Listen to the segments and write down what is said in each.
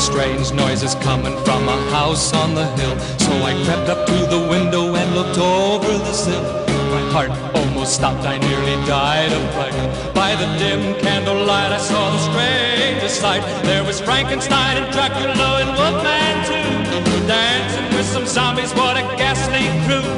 strange noises coming from a house on the hill. So I crept up to the window and looked over the sill. My heart almost stopped, I nearly died of fright. By the dim candlelight, I saw the strangest sight. There was Frankenstein and Dracula and Wolfman too, dancing with some zombies. What a ghastly crew!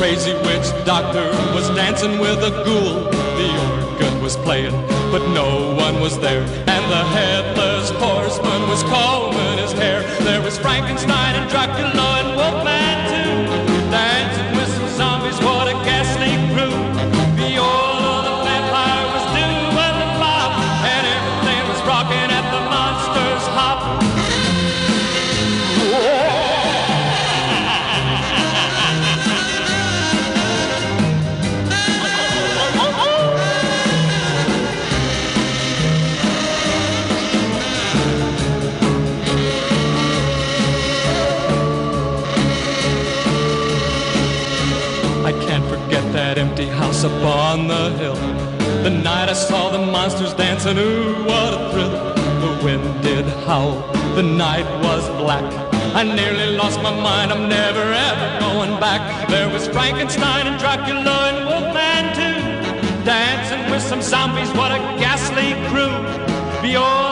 Crazy witch doctor was dancing with a ghoul. The organ was playing, but no one was there. And the headless horseman was combing his hair. There was Frankenstein and Dracula and Wolfman saw the monsters dancing, ooh, what a thrill. The wind did howl, the night was black. I nearly lost my mind, I'm never ever going back. There was Frankenstein and Dracula and Wolfman too. Dancing with some zombies, what a ghastly crew. Viola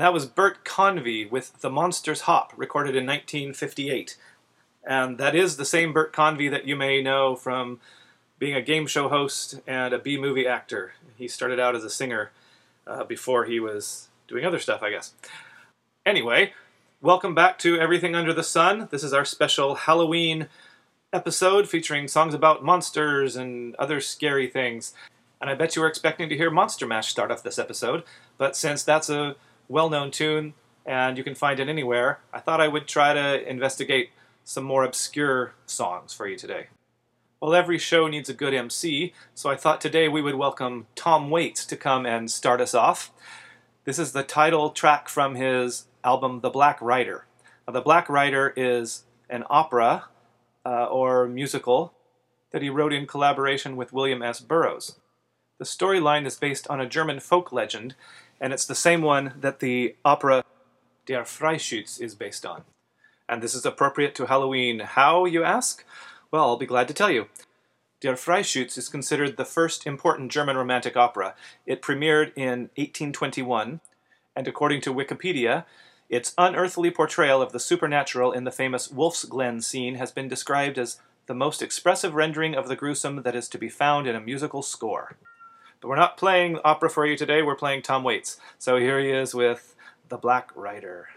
And that was Bert Convy with The Monsters Hop, recorded in 1958. And that is the same Bert Convy that you may know from being a game show host and a B movie actor. He started out as a singer uh, before he was doing other stuff, I guess. Anyway, welcome back to Everything Under the Sun. This is our special Halloween episode featuring songs about monsters and other scary things. And I bet you were expecting to hear Monster Mash start off this episode, but since that's a well known tune and you can find it anywhere, I thought I would try to investigate some more obscure songs for you today. Well, every show needs a good MC, so I thought today we would welcome Tom Waits to come and start us off. This is the title track from his album The Black Rider. Now, the Black Rider is an opera uh, or musical that he wrote in collaboration with William S. Burroughs. The storyline is based on a German folk legend, and it's the same one that the opera Der Freischütz is based on. And this is appropriate to Halloween. How, you ask? Well, I'll be glad to tell you. Der Freischütz is considered the first important German romantic opera. It premiered in 1821, and according to Wikipedia, its unearthly portrayal of the supernatural in the famous Wolf's Glen scene has been described as the most expressive rendering of the gruesome that is to be found in a musical score. But we're not playing opera for you today, we're playing Tom Waits. So here he is with The Black Rider.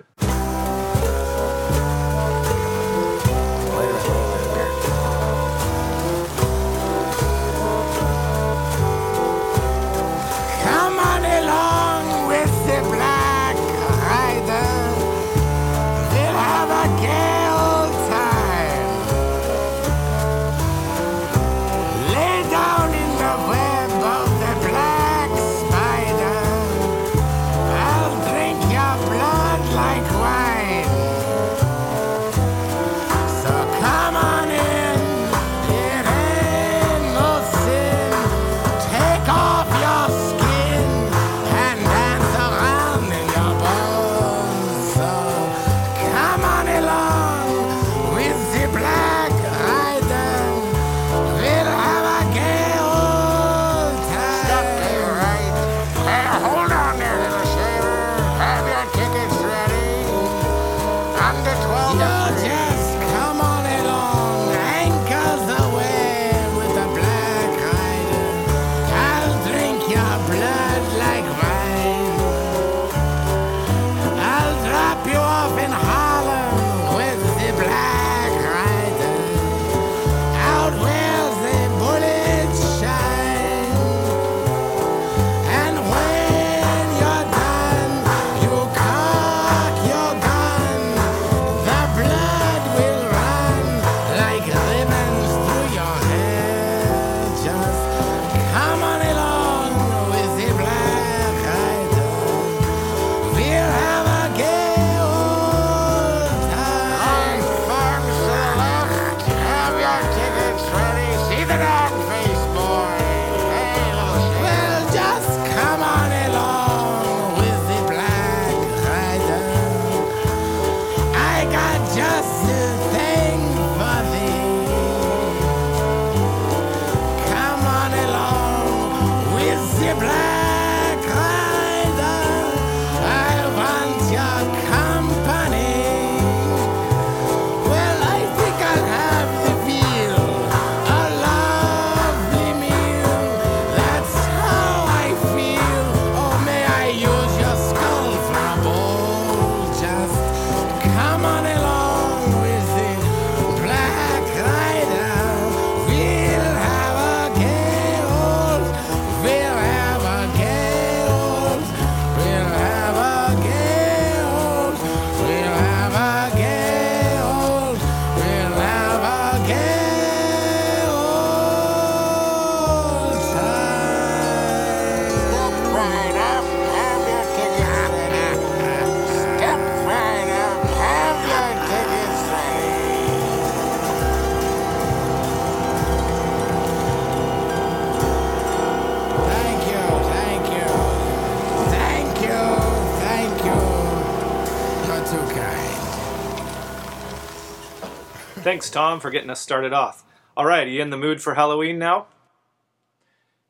Thanks, Tom, for getting us started off. All right, are you in the mood for Halloween now?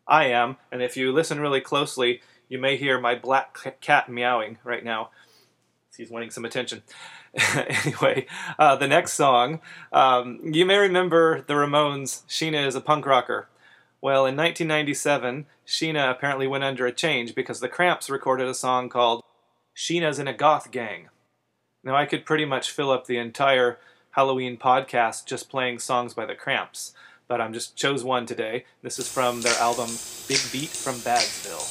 I am, and if you listen really closely, you may hear my black cat meowing right now. He's wanting some attention. anyway, uh, the next song, um, you may remember the Ramones, Sheena is a punk rocker. Well, in 1997, Sheena apparently went under a change because the Cramps recorded a song called Sheena's in a Goth Gang. Now, I could pretty much fill up the entire Halloween podcast just playing songs by the Cramps, but I'm just chose one today. This is from their album Big Beat from Badsville.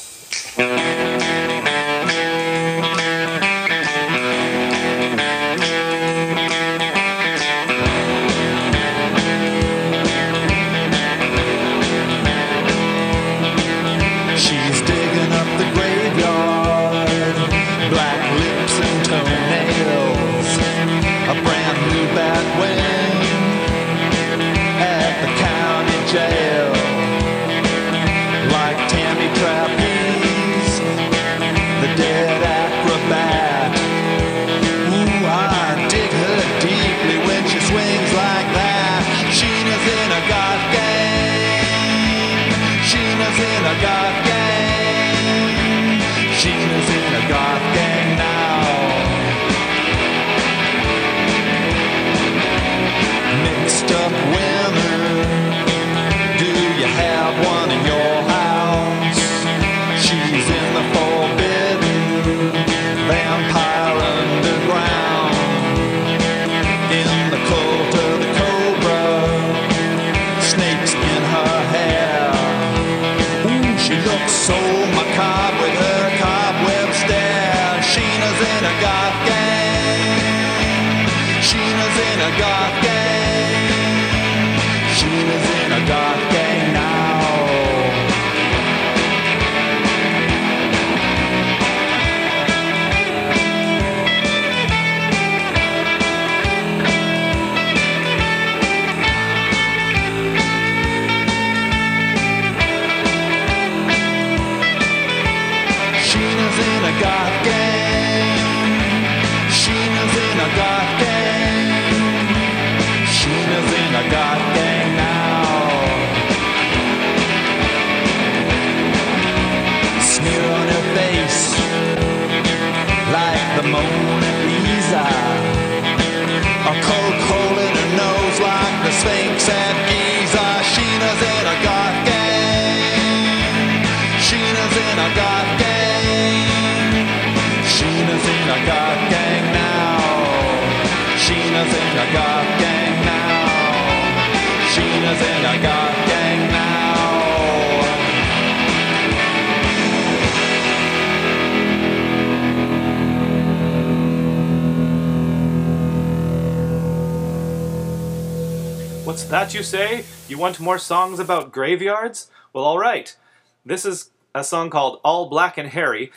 That you say? You want more songs about graveyards? Well, all right. This is a song called All Black and Hairy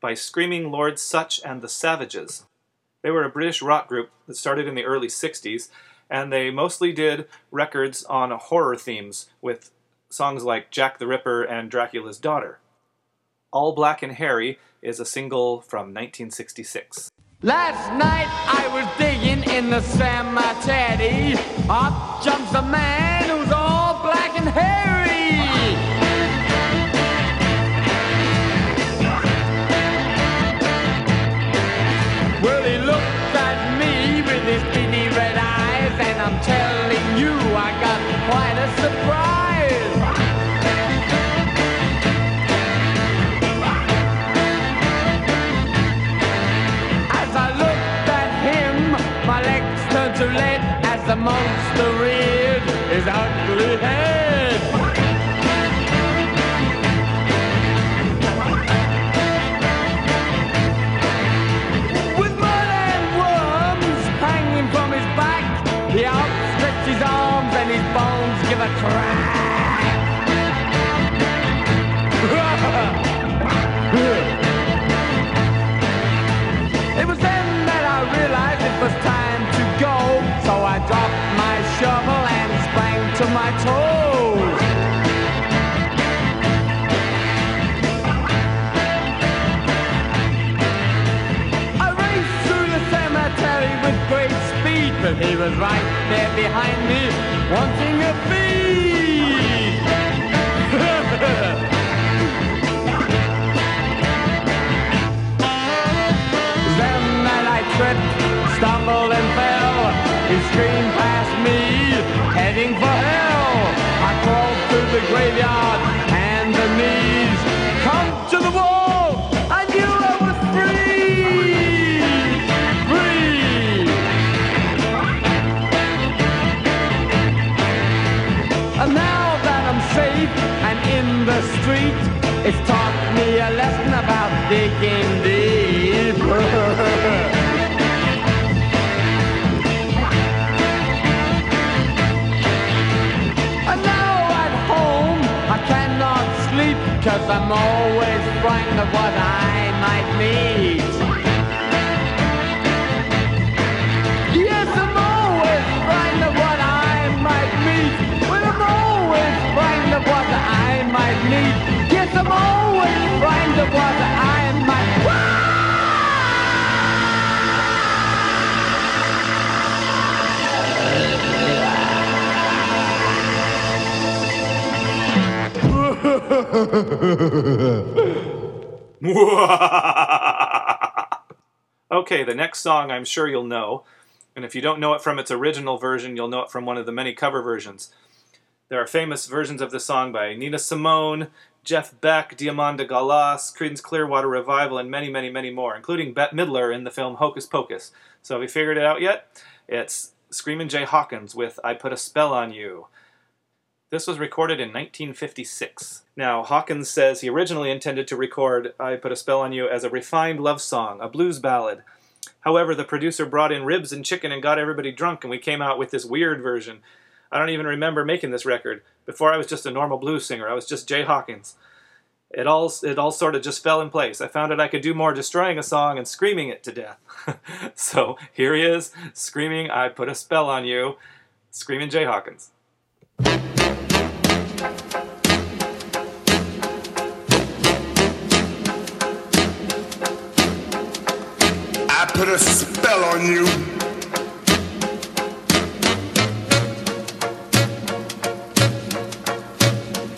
by Screaming Lord Sutch and the Savages. They were a British rock group that started in the early 60s, and they mostly did records on horror themes with songs like Jack the Ripper and Dracula's Daughter. All Black and Hairy is a single from 1966. Last night I was digging in the cemetery, up jumps a man who's all black and hairy. Was right there behind me, wanting a I tripped, stumbled and fell. He screamed past me, heading for hell. I crawled through the graveyard, street, it's taught me a lesson about digging deep. and now at home, I cannot sleep, cause I'm always frightened of what I might meet. Meet. Yes, I'm always frightened of what I might. okay, the next song I'm sure you'll know, and if you don't know it from its original version, you'll know it from one of the many cover versions. There are famous versions of the song by Nina Simone, Jeff Beck, Diamanda Galas, Creedence Clearwater Revival, and many, many, many more, including Bette Midler in the film Hocus Pocus. So have you figured it out yet? It's Screamin' Jay Hawkins with I Put a Spell on You. This was recorded in 1956. Now, Hawkins says he originally intended to record I Put a Spell on You as a refined love song, a blues ballad. However, the producer brought in ribs and chicken and got everybody drunk, and we came out with this weird version. I don't even remember making this record. Before I was just a normal blues singer, I was just Jay Hawkins. It all it all sort of just fell in place. I found out I could do more destroying a song and screaming it to death. so here he is, screaming I put a spell on you, screaming Jay Hawkins. I put a spell on you.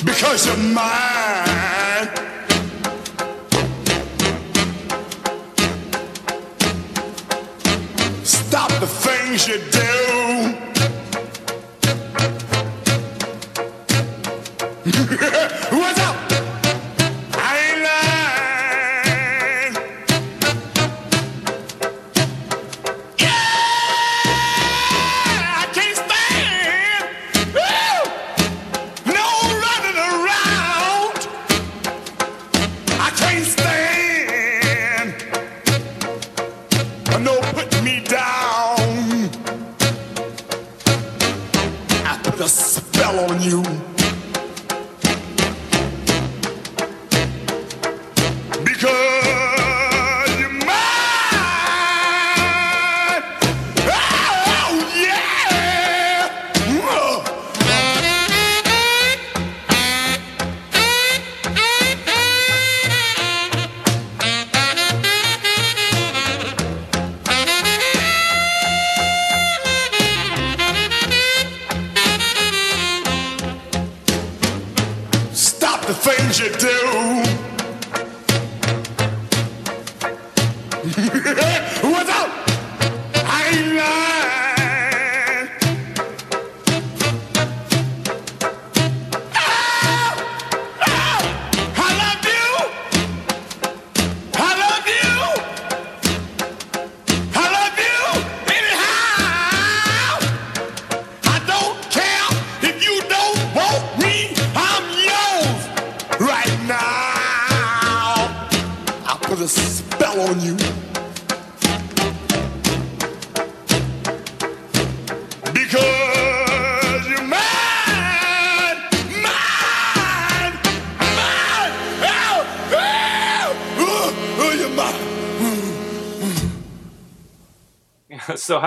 Because you're mine. Stop the things you do.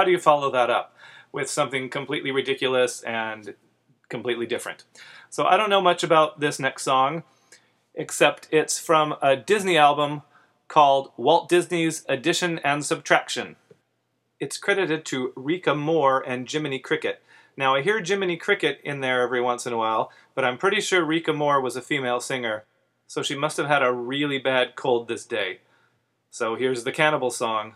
Do you follow that up with something completely ridiculous and completely different? So I don't know much about this next song, except it's from a Disney album called Walt Disney's Addition and Subtraction. It's credited to Rica Moore and Jiminy Cricket. Now I hear Jiminy Cricket in there every once in a while, but I'm pretty sure Rica Moore was a female singer, so she must have had a really bad cold this day. So here's the cannibal song.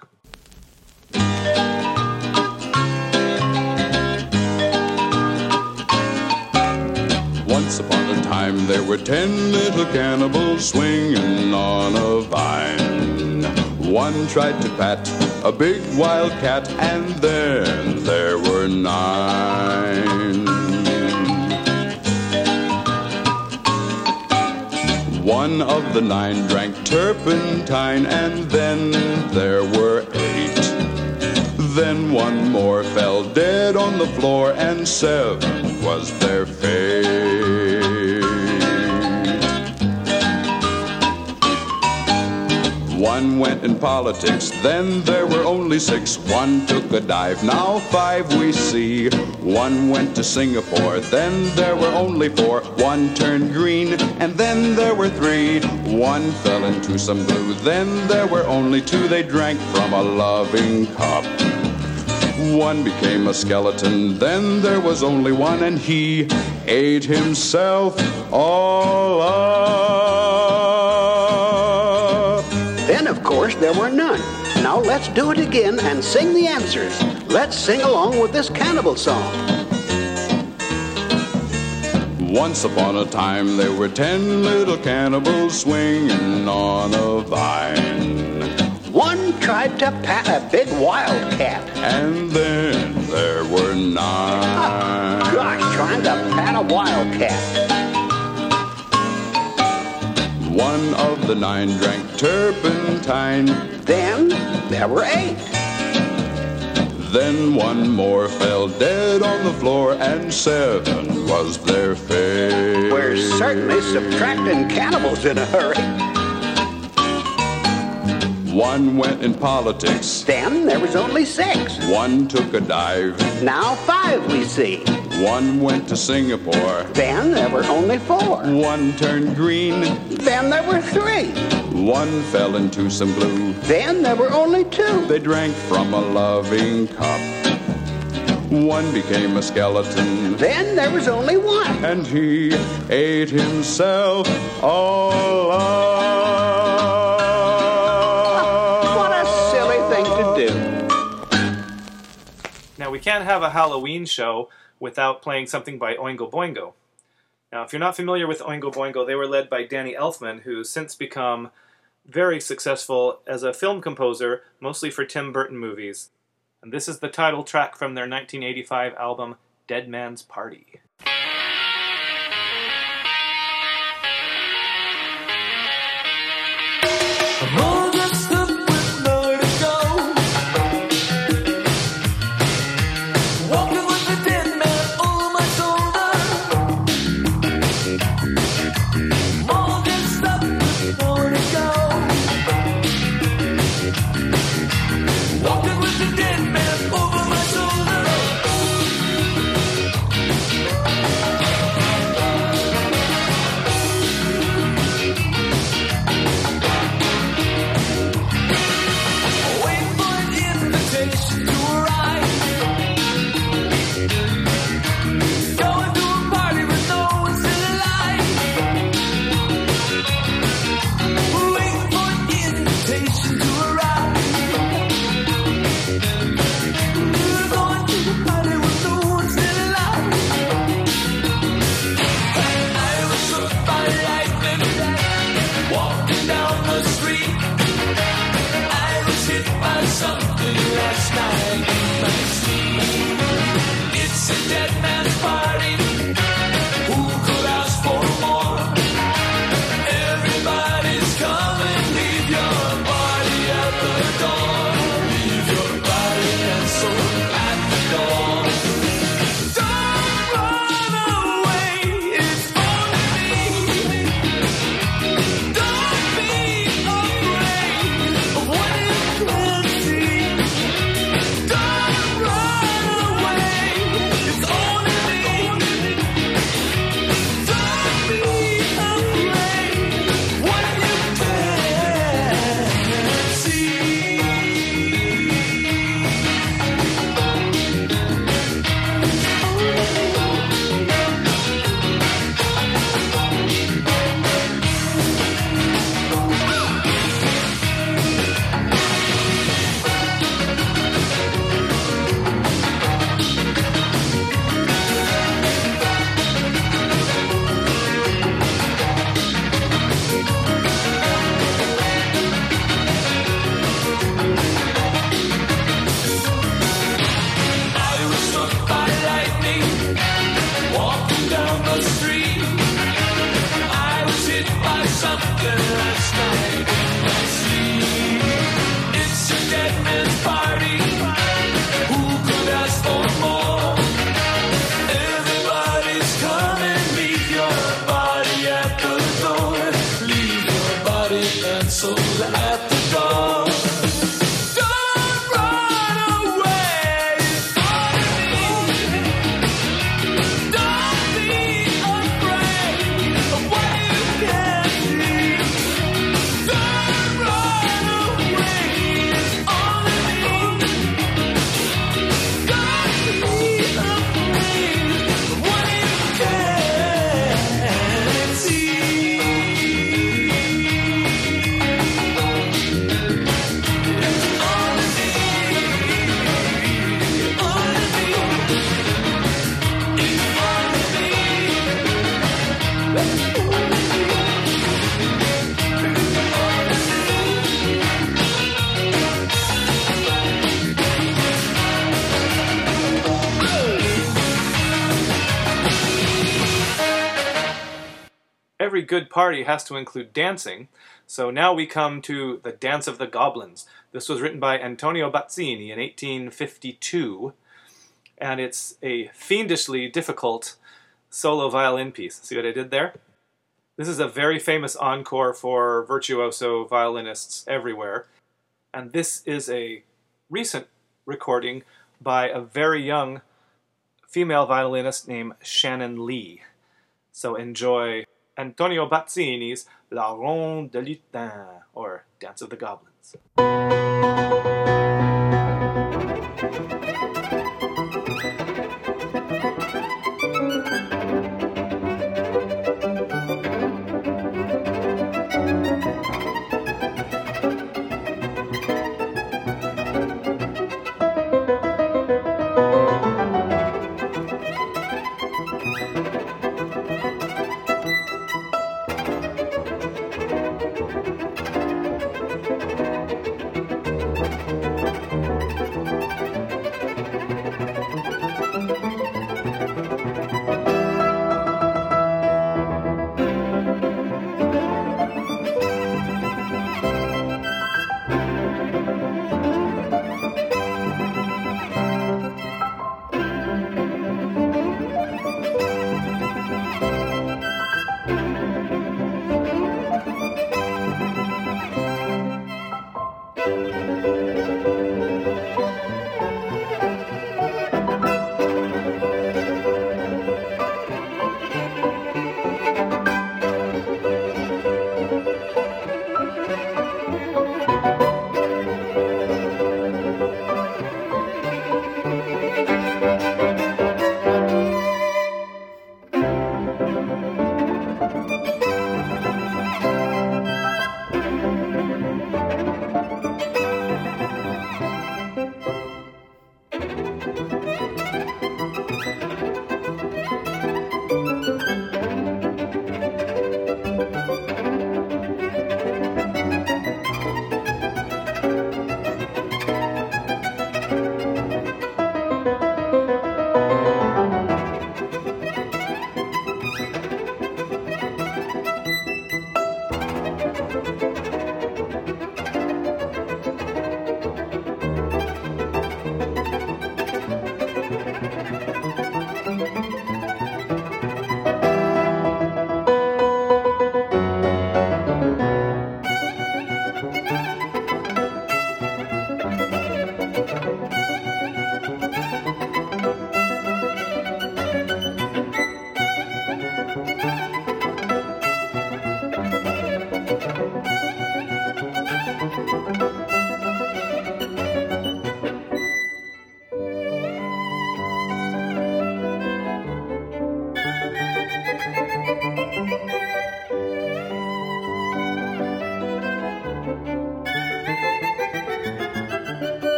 Time, there were ten little cannibals swinging on a vine. One tried to pat a big wild cat, and then there were nine. One of the nine drank turpentine, and then there were eight. Then one more fell dead on the floor, and seven was their fate. Went in politics, then there were only six. One took a dive, now five we see. One went to Singapore, then there were only four. One turned green, and then there were three. One fell into some blue, then there were only two. They drank from a loving cup. One became a skeleton, then there was only one, and he ate himself all up. Course, there were none. Now let's do it again and sing the answers. Let's sing along with this cannibal song. Once upon a time, there were ten little cannibals swinging on a vine. One tried to pat a big wildcat. And then there were nine. Gosh, trying to pat a wildcat. One of the nine drank turpentine. Then there were eight. Then one more fell dead on the floor, and seven was their fate. We're certainly subtracting cannibals in a hurry. One went in politics. Then there was only six. One took a dive. Now five we see. One went to Singapore. Then there were only four. One turned green. Then there were three. One fell into some blue. Then there were only two. They drank from a loving cup. One became a skeleton. Then there was only one. And he ate himself all up. What a silly thing to do. Now, we can't have a Halloween show without playing something by Oingo Boingo. Now, if you're not familiar with Oingo Boingo, they were led by Danny Elfman, who's since become very successful as a film composer, mostly for Tim Burton movies. And this is the title track from their 1985 album, Dead Man's Party. Good party has to include dancing. So now we come to The Dance of the Goblins. This was written by Antonio Bazzini in 1852, and it's a fiendishly difficult solo violin piece. See what I did there? This is a very famous encore for virtuoso violinists everywhere. And this is a recent recording by a very young female violinist named Shannon Lee. So enjoy Antonio Bazzini's La Ronde des Lutins, or Dance of the Goblins.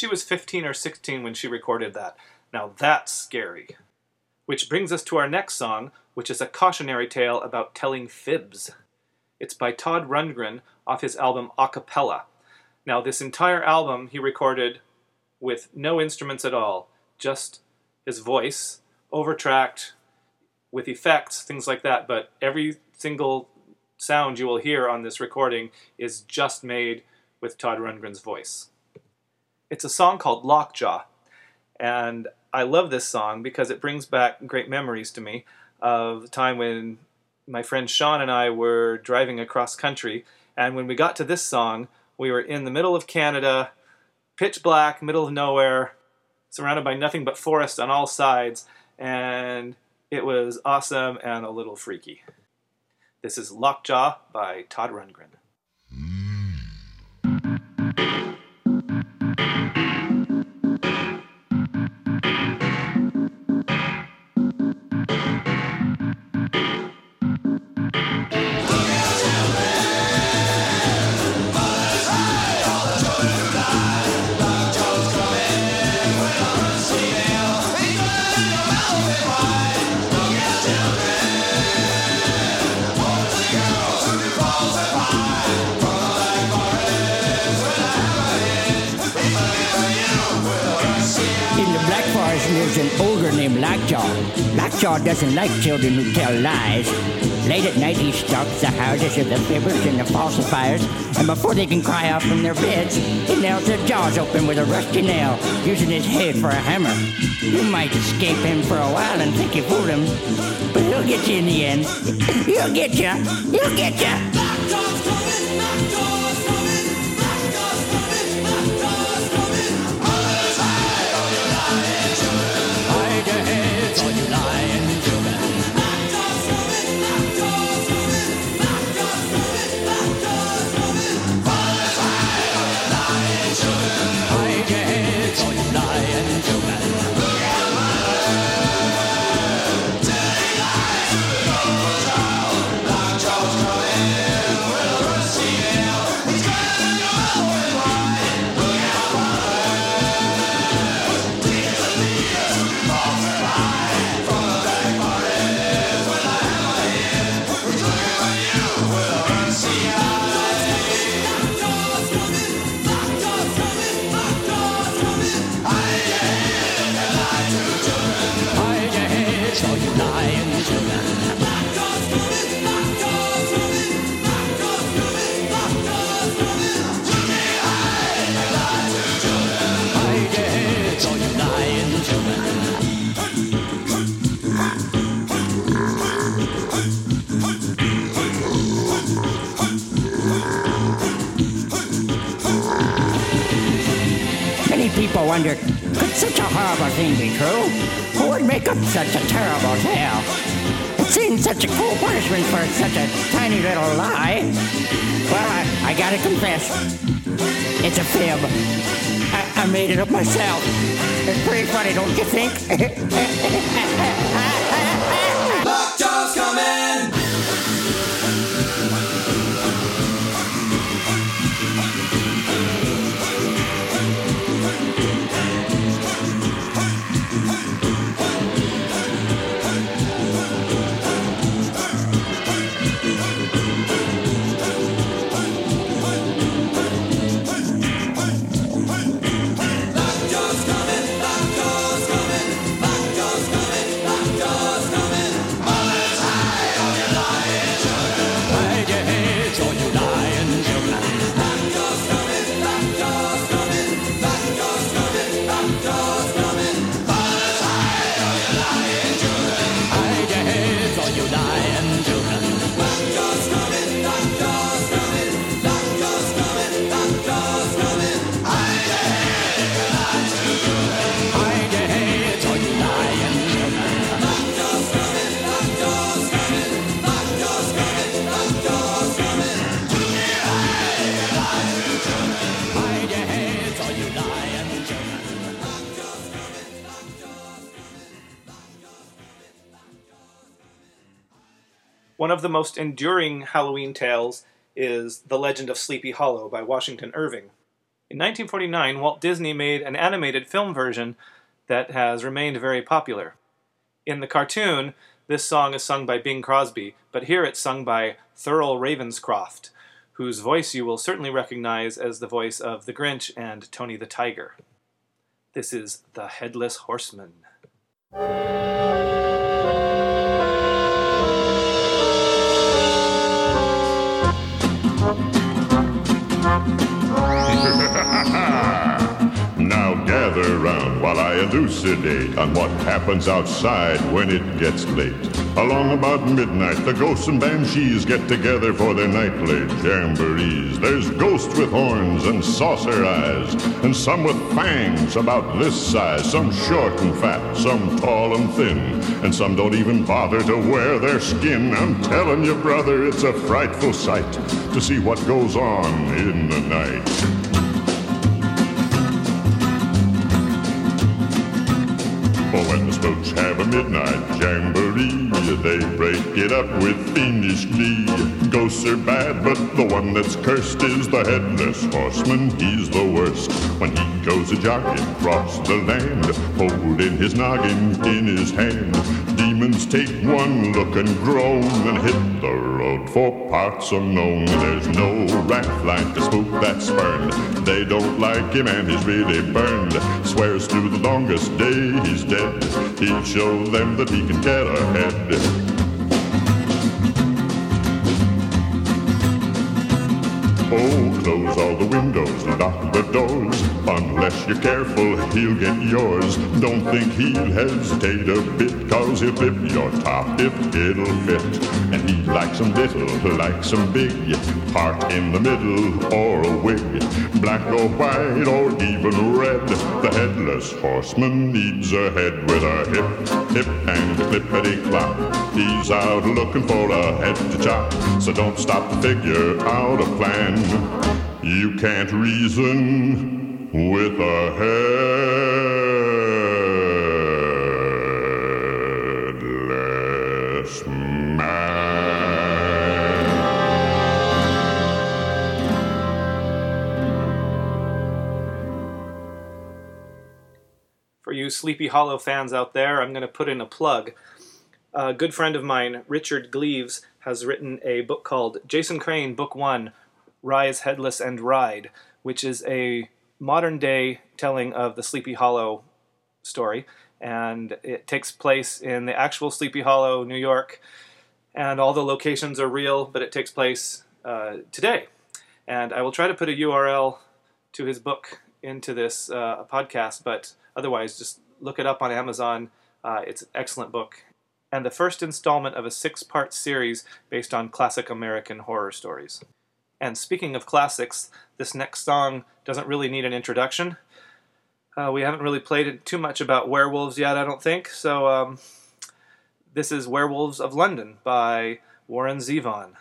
She was 15 or 16 when she recorded that. Now that's scary. Which brings us to our next song, which is a cautionary tale about telling fibs. It's by Todd Rundgren off his album A Cappella. Now, this entire album he recorded with no instruments at all, just his voice, overtracked with effects, things like that. But every single sound you will hear on this recording is just made with Todd Rundgren's voice. It's a song called Lockjaw, and I love this song because it brings back great memories to me of the time when my friend Sean and I were driving across country, and when we got to this song, we were in the middle of Canada, pitch black, middle of nowhere, surrounded by nothing but forest on all sides, and it was awesome and a little freaky. This is Lockjaw by Todd Rundgren. An ogre named Lockjaw. Lockjaw doesn't like children who tell lies. Late at night, he stalks the houses of the fibbers and the falsifiers, and before they can cry out from their beds, he nails their jaws open with a rusty nail, using his head for a hammer. You might escape him for a while and think you fooled him, but he'll get you in the end. He'll get you. He'll get you. It's a fib. I, I made it up myself. It's pretty funny, don't you think? One of the most enduring Halloween tales is The Legend of Sleepy Hollow by Washington Irving. In 1949, Walt Disney made an animated film version that has remained very popular. In the cartoon, this song is sung by Bing Crosby, but here it's sung by Thurl Ravenscroft, whose voice you will certainly recognize as the voice of the Grinch and Tony the Tiger. This is The Headless Horseman. Now gather round while I elucidate on what happens outside when it gets late. Along about midnight, the ghosts and banshees get together for their nightly jamborees. There's ghosts with horns and saucer eyes, and some with fangs about this size. Some short and fat, some tall and thin, and some don't even bother to wear their skin. I'm telling you, brother, it's a frightful sight to see what goes on in the night. When the have a midnight jamboree, they break it up with fiendish glee. Ghosts are bad, but the one that's cursed is the headless horseman. He's the worst. When he goes a jogging across the land, holding his noggin in his hand, demons take one look and groan and hit the road for parts unknown. There's no wrath like a spook that's spurned. They don't like him and he's really burned. Swears to the longest day he's dead. He'll show them that he can get ahead. Oh, close all the windows, lock the doors. Unless you're careful, he'll get yours. Don't think he'll hesitate a bit, cause he'll clip your top if it'll fit. And he likes 'em little, likes 'em big, part in the middle or a wig, black or white or even red. The headless horseman needs a head with a hip, hip and clippity clop. He's out looking for a head to chop, so don't stop to figure out a plan. You can't reason with a headless Sleepy Hollow fans out there, I'm going to put in a plug. A good friend of mine, Richard Gleaves, has written a book called Jason Crane, Book One Rise Headless and Ride, which is a modern day telling of the Sleepy Hollow story. And it takes place in the actual Sleepy Hollow, New York. And all the locations are real, but it takes place uh, today. And I will try to put a URL to his book into this uh, podcast, but otherwise, just look it up on Amazon. Uh, it's an excellent book. And the first installment of a six part series based on classic American horror stories. And speaking of classics, this next song doesn't really need an introduction. Uh, we haven't really played it too much about werewolves yet, I don't think. So um, this is Werewolves of London by Warren Zevon.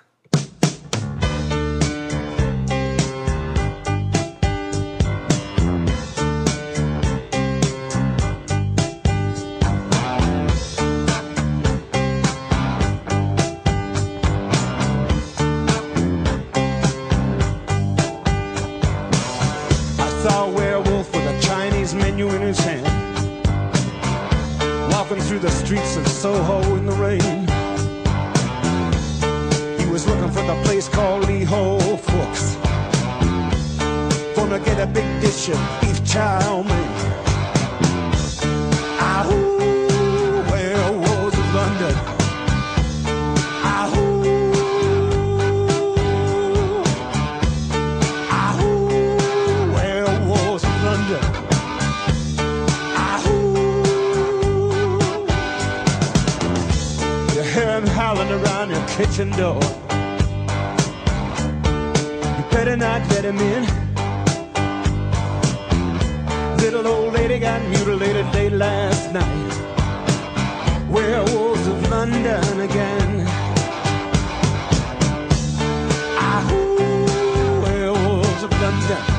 Mein. Ahoo, werewolves of London. Werewolves of London. You hear 'em howling around your kitchen door. You better not let him in. Little old lady got mutilated late last night. Werewolves of London again. Ahoo, werewolves of London.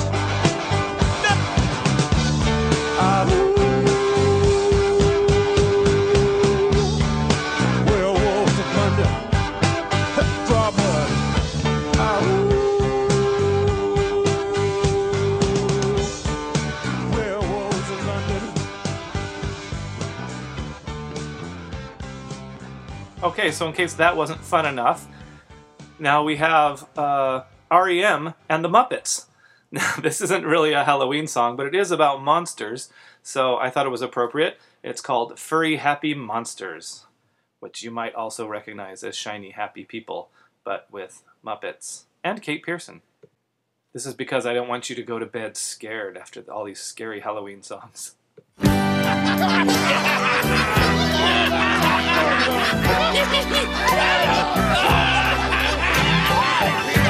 Okay, so in case that wasn't fun enough, now we have uh, REM and the Muppets. Now, this isn't really a Halloween song, but it is about monsters, so I thought it was appropriate. It's called Furry Happy Monsters, which you might also recognize as Shiny Happy People, but with Muppets and Kate Pierson. This is because I don't want you to go to bed scared after all these scary Halloween songs. Yeah.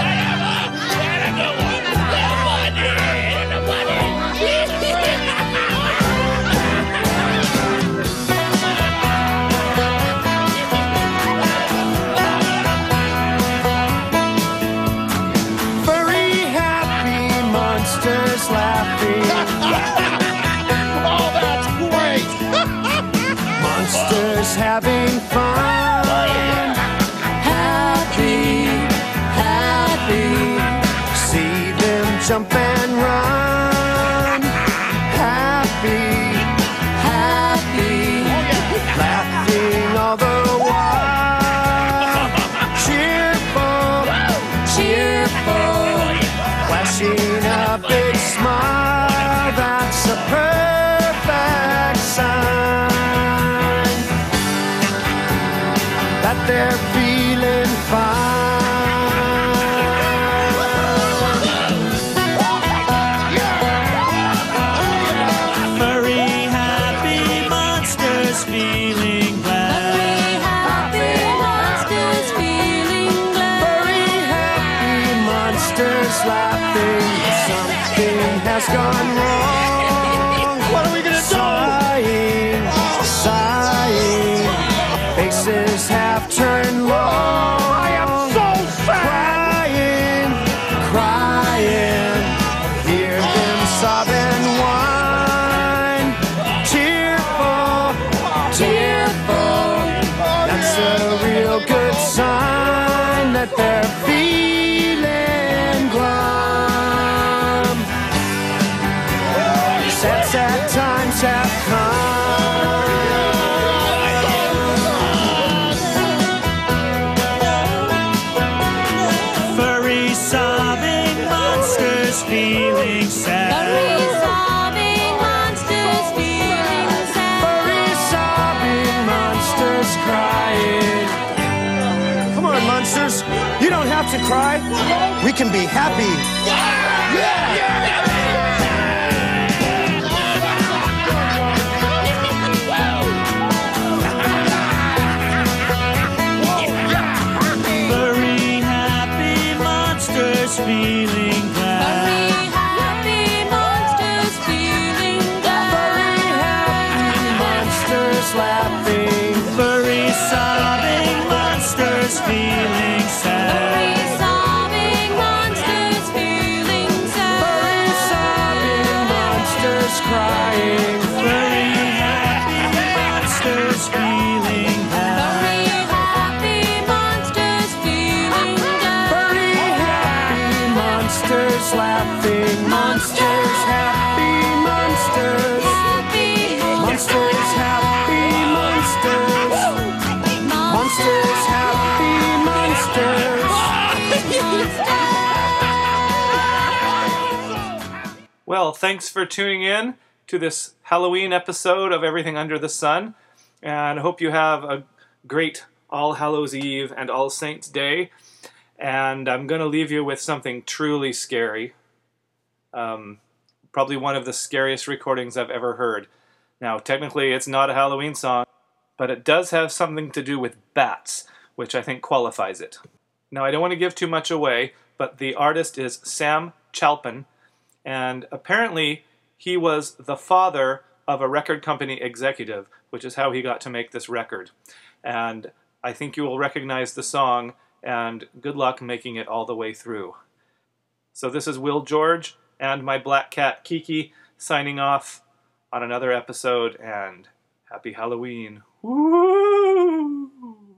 to cry. We can be happy. Well, thanks for tuning in to this Halloween episode of Everything Under the Sun. And I hope you have a great All Hallows Eve and All Saints Day. And I'm going to leave you with something truly scary. Um, probably one of the scariest recordings I've ever heard. Now, technically, it's not a Halloween song, but it does have something to do with bats, which I think qualifies it. Now, I don't want to give too much away, but the artist is Sam Chalpin, and apparently he was the father of a record company executive, which is how he got to make this record. And I think you will recognize the song, and good luck making it all the way through. So, this is Will George and my black cat Kiki signing off on another episode, and happy Halloween. Woo!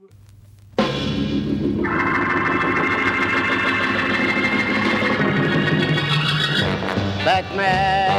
Batman, Batman.